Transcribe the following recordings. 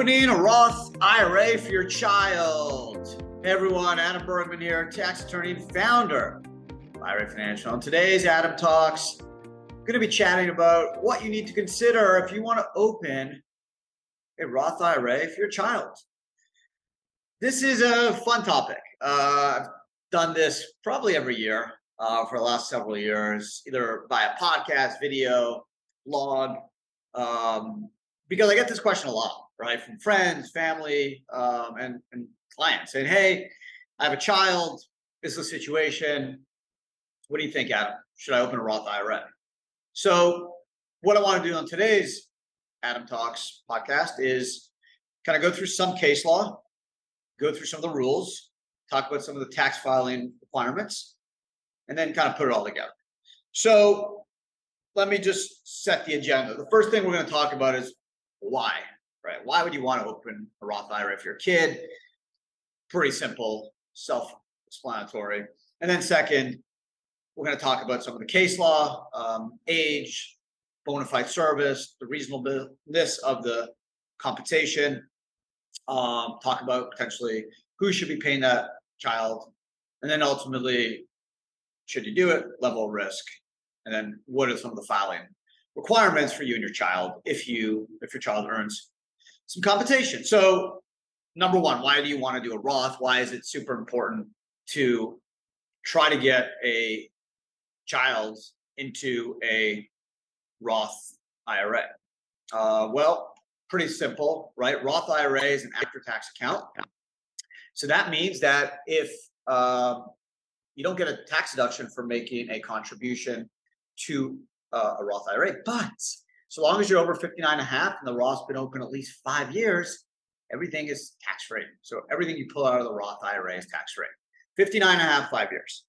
Opening a Roth IRA for your child. Hey everyone, Adam Bergman here, tax attorney and founder of IRA Financial. On today's Adam Talks, going to be chatting about what you need to consider if you want to open a Roth IRA for your child. This is a fun topic. Uh, I've done this probably every year uh, for the last several years, either via podcast, video, blog, um, because I get this question a lot right? From friends, family, um, and, and clients saying, hey, I have a child. This is the situation. What do you think, Adam? Should I open a Roth IRA? So, what I want to do on today's Adam Talks podcast is kind of go through some case law, go through some of the rules, talk about some of the tax filing requirements, and then kind of put it all together. So, let me just set the agenda. The first thing we're going to talk about is why right? Why would you want to open a Roth IRA if you're a kid? Pretty simple, self explanatory. And then, second, we're going to talk about some of the case law, um, age, bona fide service, the reasonableness of the compensation, um, talk about potentially who should be paying that child, and then ultimately, should you do it, level of risk, and then what are some of the filing requirements for you and your child if you if your child earns some compensation. So, number one, why do you want to do a Roth? Why is it super important to try to get a child into a Roth IRA? Uh, well, pretty simple, right? Roth IRA is an after tax account. So that means that if uh, you don't get a tax deduction for making a contribution to uh, a Roth IRA, but so long as you're over 59 and a half and the Roth's been open at least five years, everything is tax free. So everything you pull out of the Roth IRA is tax free. 59 and a half, five years.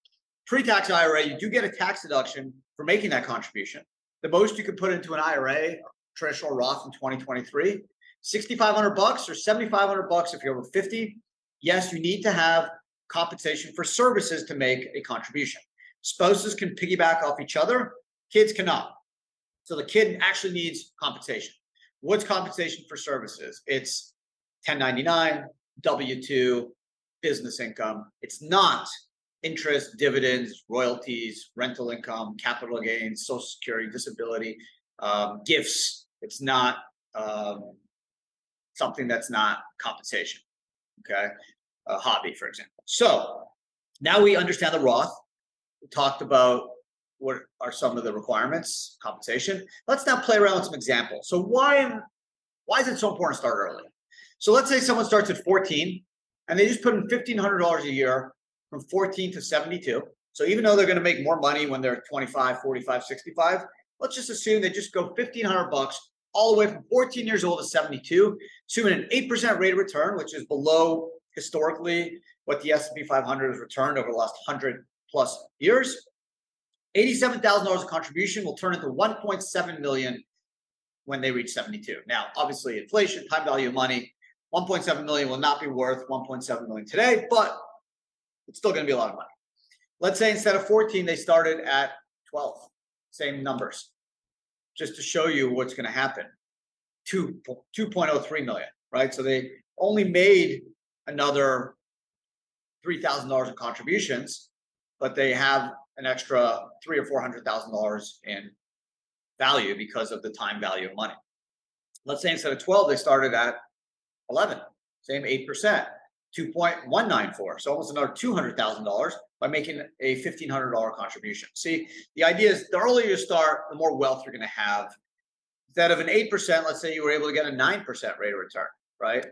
Pre tax IRA, you do get a tax deduction for making that contribution. The most you could put into an IRA, traditional Roth in 2023, 6,500 bucks or 7,500 bucks if you're over 50. Yes, you need to have compensation for services to make a contribution. Spouses can piggyback off each other, kids cannot. So the kid actually needs compensation. What's compensation for services? It's 1099, W 2, business income. It's not interest, dividends, royalties, rental income, capital gains, social security, disability, um, gifts. It's not um, something that's not compensation. Okay. A hobby, for example. So now we understand the Roth. We talked about what are some of the requirements, compensation. Let's now play around with some examples. So why why is it so important to start early? So let's say someone starts at 14 and they just put in $1,500 a year from 14 to 72. So even though they're going to make more money when they're 25, 45, 65, let's just assume they just go 1500 bucks all the way from 14 years old to 72, assuming an 8% rate of return, which is below historically what the S&P 500 has returned over the last 100 plus years. $87,000 of contribution will turn into 1.7 million when they reach 72. Now, obviously, inflation, time value of money, 1.7 million will not be worth 1.7 million today, but it's still going to be a lot of money. Let's say instead of 14, they started at 12, same numbers, just to show you what's going to happen. 2, 2.03 million, right? So they only made another $3,000 in contributions, but they have an extra three or four hundred thousand dollars in value because of the time value of money. Let's say instead of 12, they started at 11, same 8%, 2.194. So almost another $200,000 by making a $1,500 contribution. See, the idea is the earlier you start, the more wealth you're going to have. Instead of an 8%, let's say you were able to get a 9% rate of return, right?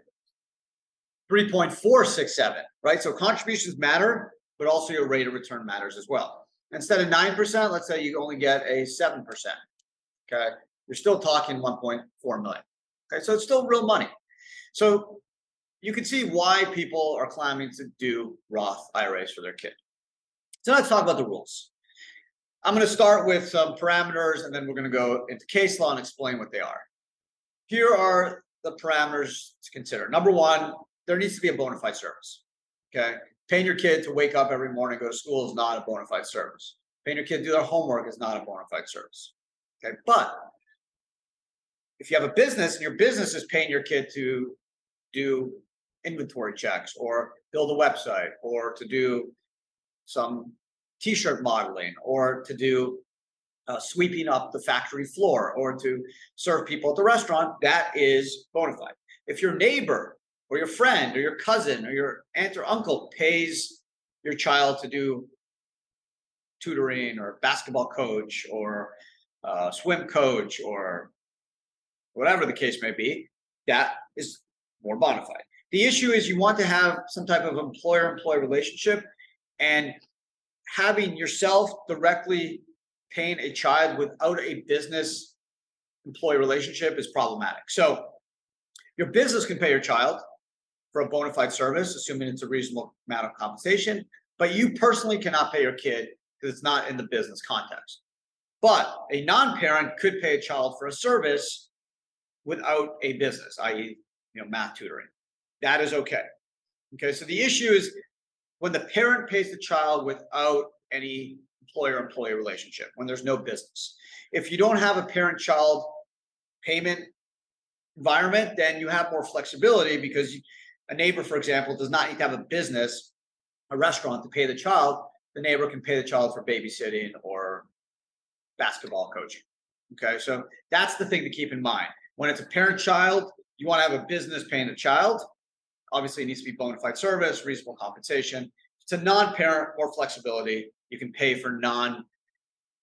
3.467, right? So contributions matter, but also your rate of return matters as well. Instead of 9%, let's say you only get a 7%. Okay. You're still talking 1.4 million. Okay. So it's still real money. So you can see why people are clamming to do Roth IRAs for their kid. So let's talk about the rules. I'm going to start with some parameters and then we're going to go into case law and explain what they are. Here are the parameters to consider. Number one, there needs to be a bona fide service. Okay paying your kid to wake up every morning, and go to school is not a bona fide service. Paying your kid to do their homework is not a bona fide service. Okay. But if you have a business and your business is paying your kid to do inventory checks or build a website or to do some t-shirt modeling or to do uh, sweeping up the factory floor or to serve people at the restaurant, that is bona fide. If your neighbor or your friend or your cousin or your aunt or uncle pays your child to do tutoring or basketball coach or uh, swim coach or whatever the case may be, that is more bona fide. The issue is you want to have some type of employer employee relationship and having yourself directly paying a child without a business employee relationship is problematic. So your business can pay your child for a bona fide service, assuming it's a reasonable amount of compensation, but you personally cannot pay your kid because it's not in the business context. But a non-parent could pay a child for a service without a business, i.e., you know, math tutoring. That is okay. Okay, so the issue is when the parent pays the child without any employer employee relationship, when there's no business. If you don't have a parent child payment environment, then you have more flexibility because a neighbor, for example, does not need to have a business, a restaurant to pay the child. The neighbor can pay the child for babysitting or basketball coaching. Okay, so that's the thing to keep in mind. When it's a parent child, you want to have a business paying the child. Obviously, it needs to be bona fide service, reasonable compensation. It's a non parent, more flexibility. You can pay for non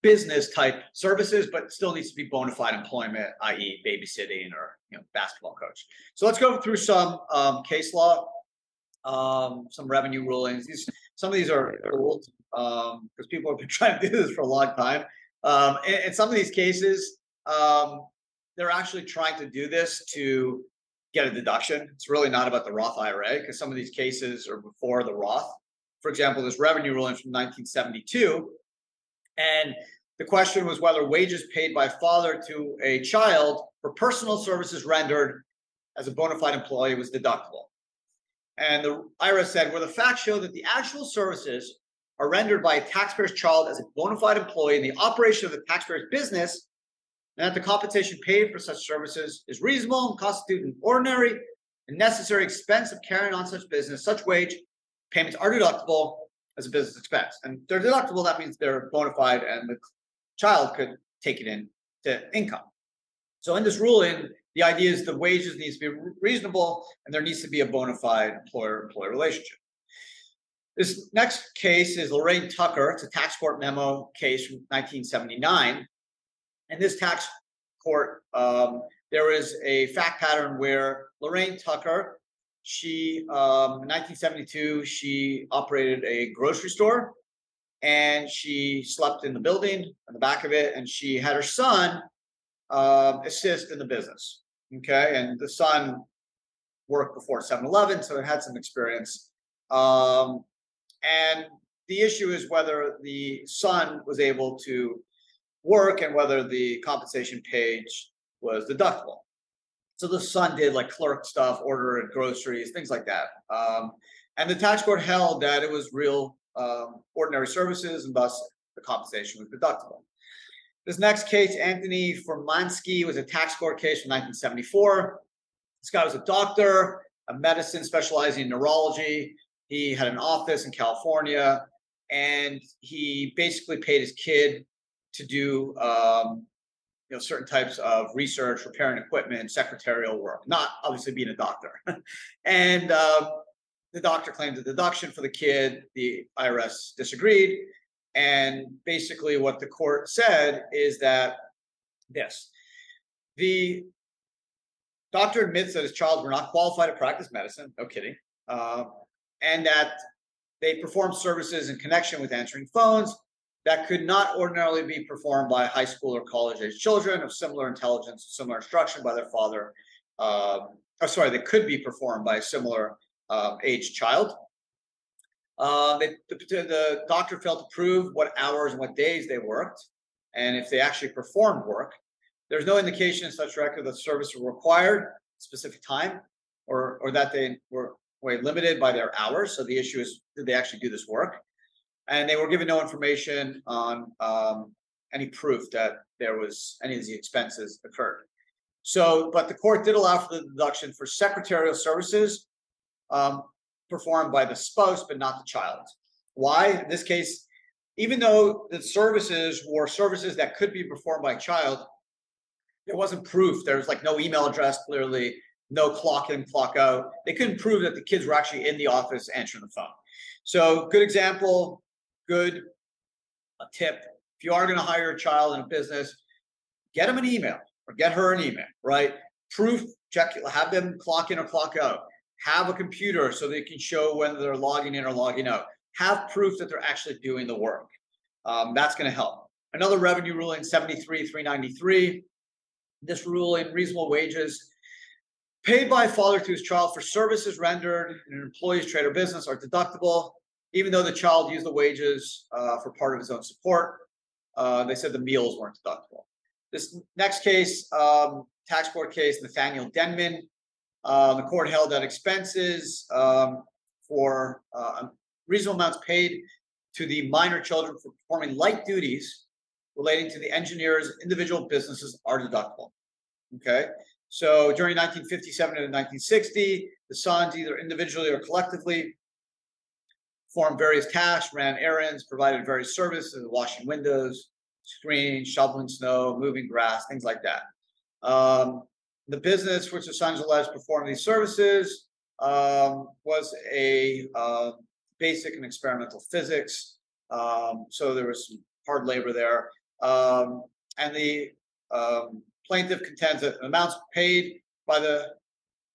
business type services, but still needs to be bona fide employment, i.e., babysitting or you know basketball coach. So let's go through some um, case law, um, some revenue rulings. These some of these are old because um, people have been trying to do this for a long time. Um, and, and, some of these cases, um, they're actually trying to do this to get a deduction. It's really not about the Roth IRA because some of these cases are before the Roth for example, this revenue ruling from 1972. And the question was whether wages paid by father to a child for personal services rendered as a bona fide employee was deductible. And the IRS said, where the facts show that the actual services are rendered by a taxpayer's child as a bona fide employee in the operation of the taxpayer's business, and that the compensation paid for such services is reasonable and constitute an ordinary and necessary expense of carrying on such business, such wage payments are deductible as a business expense. And they're deductible, that means they're bona fide and the child could take it in to income. So in this ruling, the idea is the wages needs to be reasonable and there needs to be a bona fide employer-employee relationship. This next case is Lorraine Tucker. It's a tax court memo case from 1979. In this tax court, um, there is a fact pattern where Lorraine Tucker she, um, in 1972, she operated a grocery store and she slept in the building in the back of it and she had her son um, assist in the business. Okay. And the son worked before 7 Eleven, so it had some experience. Um, and the issue is whether the son was able to work and whether the compensation page was deductible. So the son did like clerk stuff, order groceries, things like that. Um, and the tax court held that it was real um, ordinary services and thus the compensation was deductible. This next case, Anthony Formansky, was a tax court case from 1974. This guy was a doctor of medicine specializing in neurology. He had an office in California and he basically paid his kid to do um, you know certain types of research, repairing equipment, secretarial work, not obviously being a doctor. and uh, the doctor claimed a deduction for the kid. The IRS disagreed, and basically what the court said is that this: the doctor admits that his child were not qualified to practice medicine. No kidding. Uh, and that they performed services in connection with answering phones that could not ordinarily be performed by high school or college age children of similar intelligence, similar instruction by their father. Um, oh, sorry, they could be performed by a similar uh, age child. Uh, they, the, the doctor failed to prove what hours and what days they worked, and if they actually performed work. There's no indication in such record that service were required specific time, or or that they were, were limited by their hours. So the issue is, did they actually do this work? and they were given no information on um, any proof that there was any of the expenses occurred. So, but the court did allow for the deduction for secretarial services um, performed by the spouse, but not the child. Why? In this case, even though the services were services that could be performed by a child, there wasn't proof. There was like no email address clearly, no clock in, clock out. They couldn't prove that the kids were actually in the office answering the phone. So, good example, good a tip. If you are going to hire a child in a business, get them an email or get her an email, right? Proof, check, have them clock in or clock out. Have a computer so they can show whether they're logging in or logging out. Have proof that they're actually doing the work. Um, that's going to help. Another revenue ruling 73 393. This ruling, reasonable wages paid by father to his child for services rendered in an employee's trade or business are deductible, even though the child used the wages uh, for part of his own support. Uh, they said the meals weren't deductible. This next case, um, tax court case, Nathaniel Denman. Uh, the court held that expenses um, for uh, reasonable amounts paid to the minor children for performing light duties relating to the engineer's individual businesses are deductible. Okay, so during 1957 to 1960, the sons, either individually or collectively, formed various tasks, ran errands, provided various services, washing windows, screening, shoveling snow, moving grass, things like that. Um, the business which the sons alleged performed these services um, was a uh, basic and experimental physics. Um, so there was some hard labor there. Um, and the um, plaintiff contends that amounts paid by the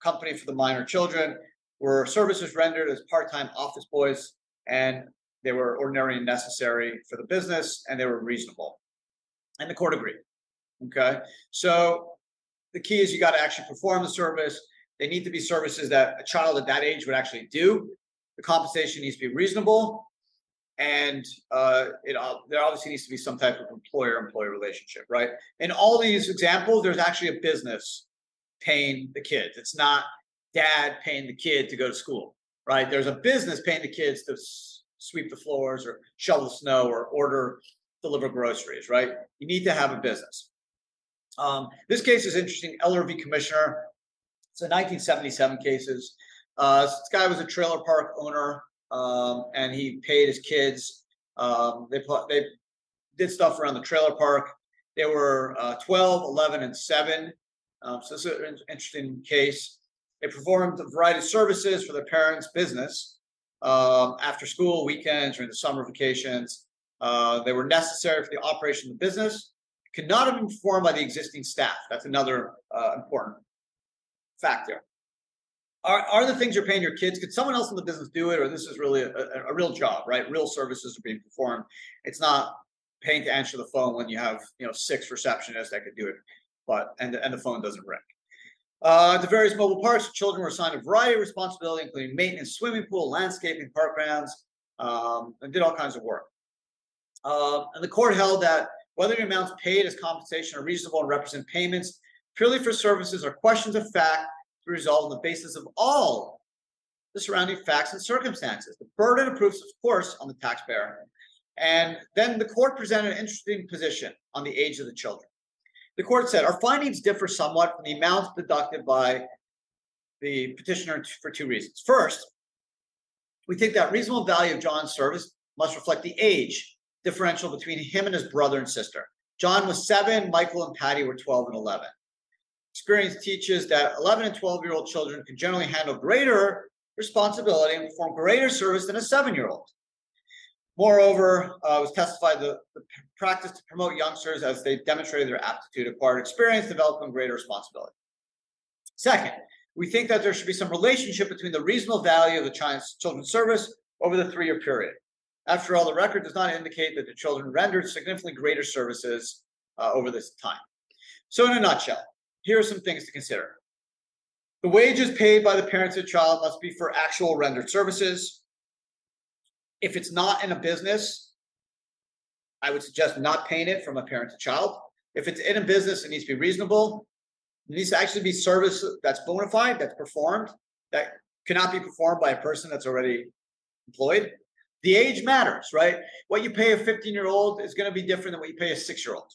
company for the minor children were services rendered as part-time office boys and they were ordinary and necessary for the business and they were reasonable and the court agreed okay so the key is you got to actually perform the service they need to be services that a child at that age would actually do the compensation needs to be reasonable and uh, it there obviously needs to be some type of employer-employee relationship, right? In all these examples, there's actually a business paying the kids. It's not dad paying the kid to go to school, right? There's a business paying the kids to sweep the floors or shovel snow or order, deliver groceries, right? You need to have a business. Um, this case is interesting. Eller v. commissioner. It's a 1977 cases. Uh, this guy was a trailer park owner um, and he paid his kids. Um, they they did stuff around the trailer park. They were uh, 12, 11, and 7. Um, so this is an interesting case. They performed a variety of services for their parents' business um, after school, weekends, during the summer vacations. Uh, they were necessary for the operation of the business. Could not have been performed by the existing staff. That's another uh, important factor are, are the things you're paying your kids could someone else in the business do it or this is really a, a, real job right? Real services are being performed. It's not paying to answer the phone when you have you know six receptionists that could do it but and, and the phone doesn't ring. Uh, the various mobile parks children were assigned a variety of responsibility including maintenance swimming pool landscaping park grounds um, and did all kinds of work. Uh, and the court held that whether the amounts paid as compensation are reasonable and represent payments purely for services are questions of fact to be resolved on the basis of all the surrounding facts and circumstances. The burden of proof, of course, on the taxpayer. And then the court presented an interesting position on the age of the children. The court said our findings differ somewhat from the amounts deducted by the petitioner for two reasons. First, we think that reasonable value of John's service must reflect the age differential between him and his brother and sister. John was seven, Michael and Patty were 12 and 11 experience teaches that 11 and 12 year old children can generally handle greater responsibility and perform greater service than a seven year old. Moreover, uh, was testified the, the practice to promote youngsters as they demonstrated their aptitude, acquired experience, developing greater responsibility. Second, we think that there should be some relationship between the reasonable value of the child's children's service over the three year period. After all, the record does not indicate that the children rendered significantly greater services uh, over this time. So, in a nutshell, here are some things to consider. The wages paid by the parents of the child must be for actual rendered services. If it's not in a business, I would suggest not paying it from a parent to child. If it's in a business, it needs to be reasonable. It needs to actually be service that's bona fide, that's performed, that cannot be performed by a person that's already employed. The age matters, right? What you pay a 15 year old is going to be different than what you pay a six year old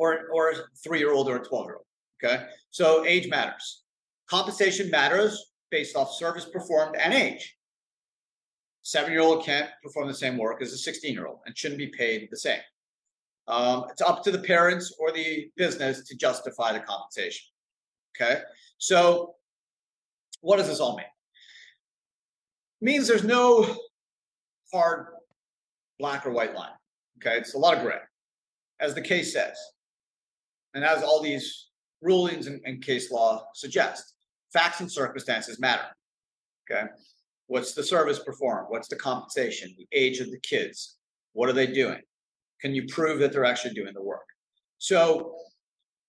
or or a three year old or a 12 year old. Okay. So age matters. Compensation matters based off service performed and age. Seven year old can't perform the same work as a 16 year old and shouldn't be paid the same. Um, it's up to the parents or the business to justify the compensation. Okay. So, what does this all mean? It means there's no hard black or white line. Okay. It's a lot of gray, as the case says. And as all these rulings and, and case law suggest, facts and circumstances matter. Okay. What's the service performed? What's the compensation? The age of the kids? What are they doing? Can you prove that they're actually doing the work? So,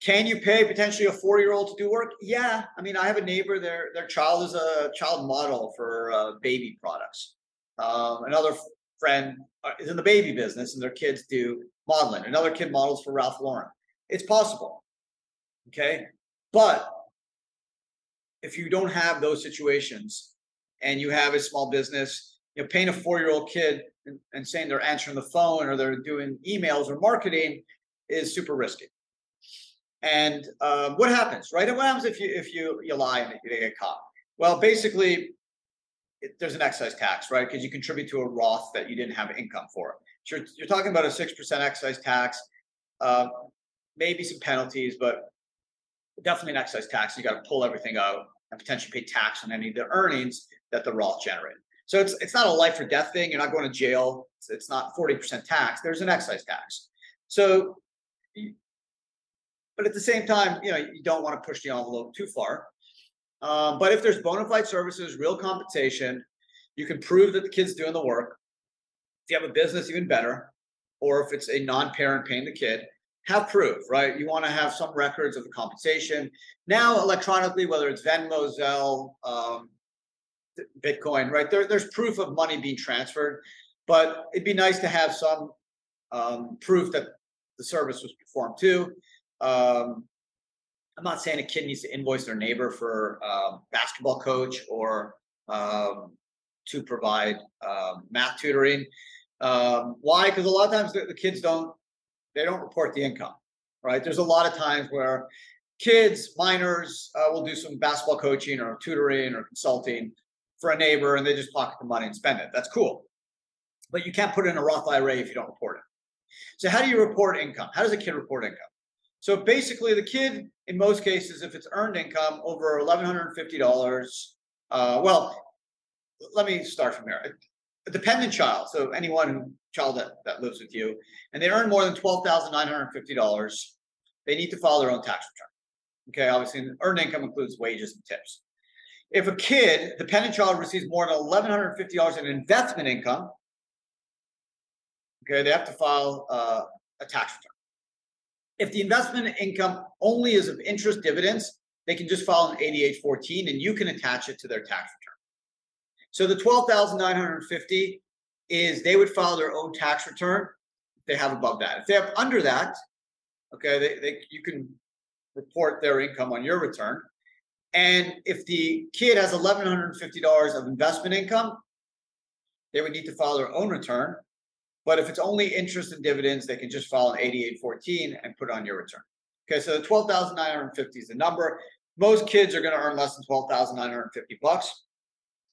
can you pay potentially a four-year-old to do work? Yeah, I mean, I have a neighbor. Their their child is a child model for uh, baby products. Um, another friend uh, is in the baby business, and their kids do modeling. Another kid models for Ralph Lauren. It's possible, okay, but if you don't have those situations and you have a small business, you know, paying a four-year-old kid and, and saying they're answering the phone or they're doing emails or marketing is super risky. And um, what happens, right? And what happens if you if you you lie and you get caught? Well, basically, it, there's an excise tax, right? Because you contribute to a Roth that you didn't have income for. So you're, you're talking about a six percent excise tax, uh, maybe some penalties, but definitely an excise tax. You got to pull everything out and potentially pay tax on any of the earnings that the Roth generated. So it's it's not a life or death thing. You're not going to jail. It's, it's not 40% tax. There's an excise tax. So, but at the same time, you know, you don't want to push the envelope too far. Um, but if there's bona fide services, real compensation, you can prove that the kid's doing the work. If you have a business, even better. Or if it's a non-parent paying the kid, have proof, right? You want to have some records of the compensation. Now, electronically, whether it's Venmo, Zelle, um, Bitcoin, right? There, there's proof of money being transferred, but it'd be nice to have some um, proof that the service was performed too. Um, I'm not saying a kid needs to invoice their neighbor for um, basketball coach or um, to provide um, math tutoring. Um, why? Because a lot of times the, the kids don't they don't report the income, right? There's a lot of times where kids, minors, uh, will do some basketball coaching or tutoring or consulting for a neighbor and they just pocket the money and spend it. That's cool. But you can't put it in a Roth IRA if you don't report it. So, how do you report income? How does a kid report income? So, basically, the kid, in most cases, if it's earned income over $1,150, uh, well, let me start from here. A dependent child, so anyone who child that, that lives with you, and they earn more than $12,950, they need to file their own tax return. Okay, obviously, earned income includes wages and tips. If a kid, dependent child, receives more than $1,150 in investment income, okay, they have to file uh, a tax return. If the investment income only is of interest dividends, they can just file an 8814 and you can attach it to their tax return. So the 12,950 is they would file their own tax return if they have above that. If they have under that, okay, they, they you can report their income on your return. And if the kid has $1,150 of investment income, they would need to file their own return. But if it's only interest and dividends, they can just file an 8814 and put on your return. Okay, so the 12,950 is the number. Most kids are going to earn less than 12,950 bucks.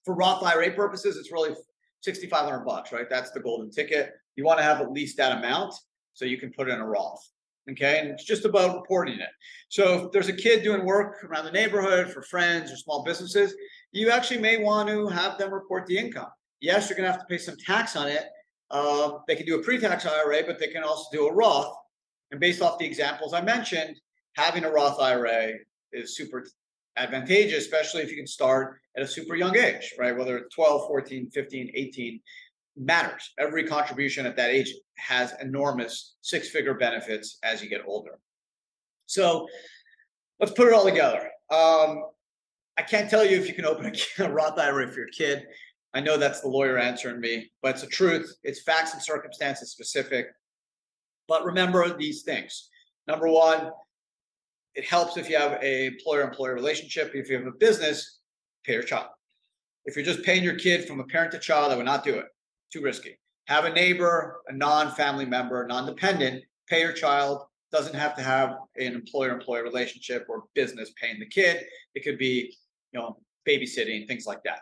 For Roth IRA purposes, it's really 6,500 bucks, right? That's the golden ticket. You want to have at least that amount so you can put in a Roth. Okay. And it's just about reporting it. So if there's a kid doing work around the neighborhood for friends or small businesses, you actually may want to have them report the income. Yes, you're going to have to pay some tax on it. They can do a pre tax IRA, but they can also do a Roth. And based off the examples I mentioned, having a Roth IRA is super advantageous, especially if you can start at a super young age, right? Whether it's 12, 14, 15, 18, matters. Every contribution at that age has enormous six figure benefits as you get older. So let's put it all together. Um, I can't tell you if you can open a Roth IRA for your kid. I know that's the lawyer answering me, but it's the truth. It's facts and circumstances specific. But remember these things. Number one, it helps if you have a employer-employee relationship. If you have a business, pay your child. If you're just paying your kid from a parent to child, I would not do it too risky. Have a neighbor, a non family member, non dependent, pay your child doesn't have to have an employer-employee relationship or business paying the kid. It could be, you know, babysitting, things like that.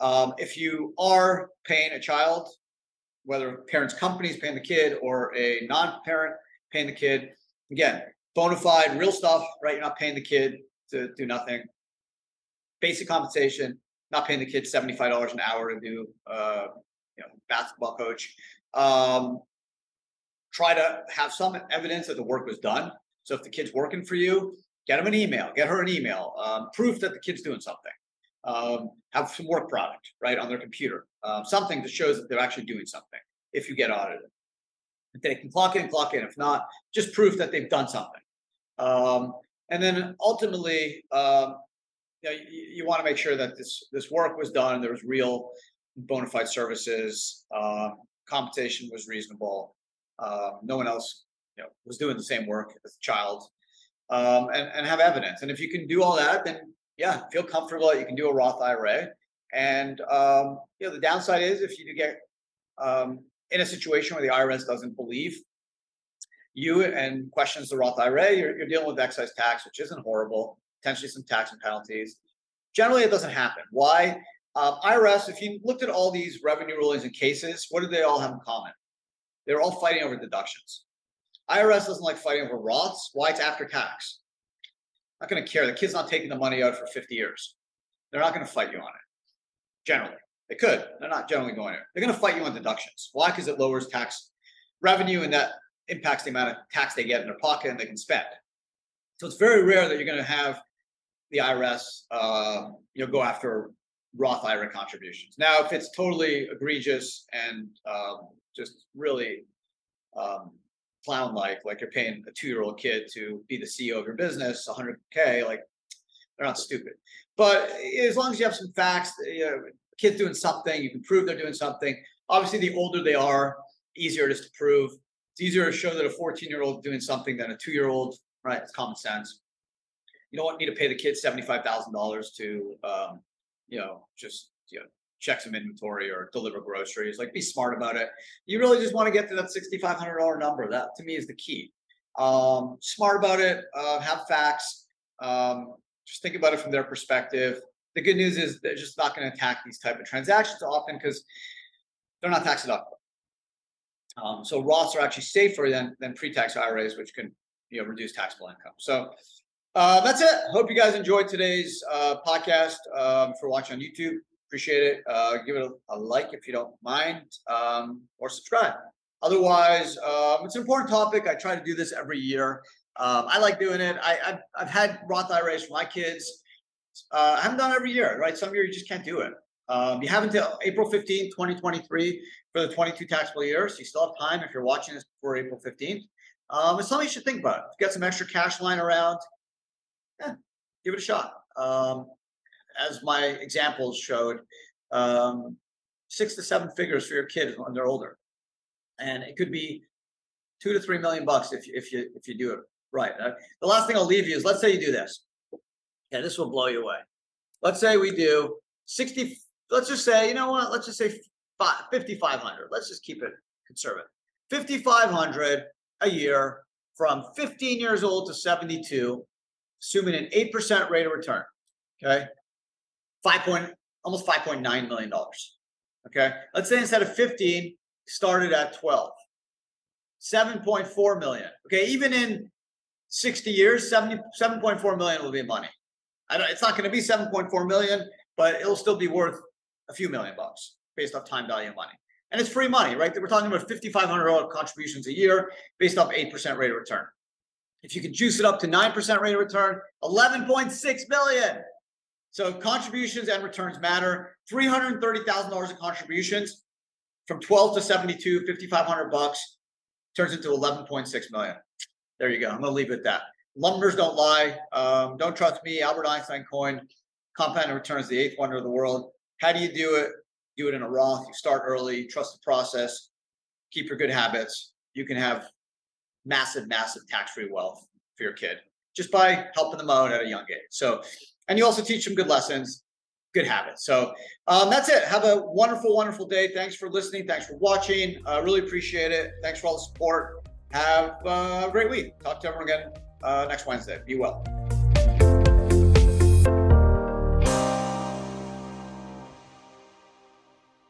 Um, if you are paying a child, whether parents' companies paying the kid or a non-parent paying the kid, again, bona fide, real stuff, right? You're not paying the kid to do nothing. Basic compensation, not paying the kid $75 an hour to do, uh, you know, basketball coach. Um, try to have some evidence that the work was done. So if the kid's working for you, get him an email, get her an email, um, proof that the kid's doing something. Um, have some work product right on their computer, um, something that shows that they're actually doing something. If you get audited, if they can clock in, clock in. If not, just proof that they've done something. Um, and then ultimately, um, you, know, you, you want to make sure that this this work was done. There was real bona fide services. Uh, compensation was reasonable. Uh, no one else you know, was doing the same work as a child, um, and, and have evidence. And if you can do all that, then yeah, feel comfortable that you can do a Roth IRA. And um, you know, the downside is if you get um, in a situation where the IRS doesn't believe you and questions the Roth IRA, you're, you're dealing with excise tax, which isn't horrible, potentially some tax and penalties. Generally, it doesn't happen. Why? Um, IRS, if you looked at all these revenue rulings and cases, what do they all have in common? They're all fighting over deductions. IRS doesn't like fighting over Roths. Why? It's after tax. Not going to care. The kid's not taking the money out for 50 years. They're not going to fight you on it. Generally, they could. They're not generally going to. They're going to fight you on deductions. Why? Because it lowers tax revenue and that impacts the amount of tax they get in their pocket and they can spend. So it's very rare that you're going to have the IRS, uh, you know, go after Roth IRA contributions. Now, if it's totally egregious and um, just really um, clown like, like you're paying a two year old kid to be the CEO of your business, 100K, like they're not stupid. But as long as you have some facts, you know, kids doing something, you can prove they're doing something. Obviously, the older they are, easier it is to prove. It's easier to show that a 14 year old doing something than a two year old, right? It's common sense. You don't need to pay the kid $75,000 to, um, you know, just, you know, check some inventory or deliver groceries. Like, be smart about it. You really just want to get to that $6,500 number. That to me is the key. Um, smart about it, uh, have facts, um, just think about it from their perspective. The good news is they're just not going to attack these type of transactions often because they're not tax deductible. Um, so Roths are actually safer than than pre-tax IRAs, which can you know reduce taxable income. So uh, that's it. Hope you guys enjoyed today's uh, podcast. Um, for watching on YouTube, Appreciate it. Uh, give it a, a, like if you don't mind, um, or subscribe. Otherwise, um, it's an important topic. I try to do this every year. Um, I like doing it. I, have I've had Roth IRAs for my kids. Uh, I haven't done every year, right? Some year you just can't do it. Um, you have until April 15, 2023 for the 22 taxable years. You still have time if you're watching this before April 15th. Um, it's something you should think about. Get some extra cash lying around. Yeah, give it a shot. Um, as my examples showed, um, six to seven figures for your kids when they're older, and it could be two to three million bucks if you, if you if you do it right. Uh, the last thing I'll leave you is let's say you do this. Yeah, this will blow you away. Let's say we do sixty. Let's just say you know what? Let's just say fifty five hundred. Let's just keep it conservative. Fifty five hundred a year from 15 years old to 72, assuming an 8% rate of return. Okay five point almost five point nine million dollars. Okay, let's say instead of fifteen, started at twelve. 7.4 million. Okay, even in 60 years, 70, 7.4 million will be money. I don't, it's not going to be 7.4 million, but it'll still be worth a few million bucks based off time value of money. And it's free money, right? We're talking about $5,500 contributions a year based off 8% rate of return. If you can juice it up to 9% rate of return, 11.6 million. So contributions and returns matter. $330,000 of contributions from 12 to 72, 5,500 bucks turns into 11.6 million. There you go. I'm going to leave it at that. Numbers don't lie. Um, don't trust me. Albert Einstein coined compound returns the eighth wonder of the world. How do you do it? Do it in a Roth. You start early, trust the process, keep your good habits. You can have massive, massive tax free wealth for your kid just by helping them out at a young age. So and you also teach them good lessons, good habits. So um, that's it. Have a wonderful, wonderful day. Thanks for listening. Thanks for watching. I uh, really appreciate it. Thanks for all the support. Have a great week. Talk to everyone again uh, next Wednesday. Be well.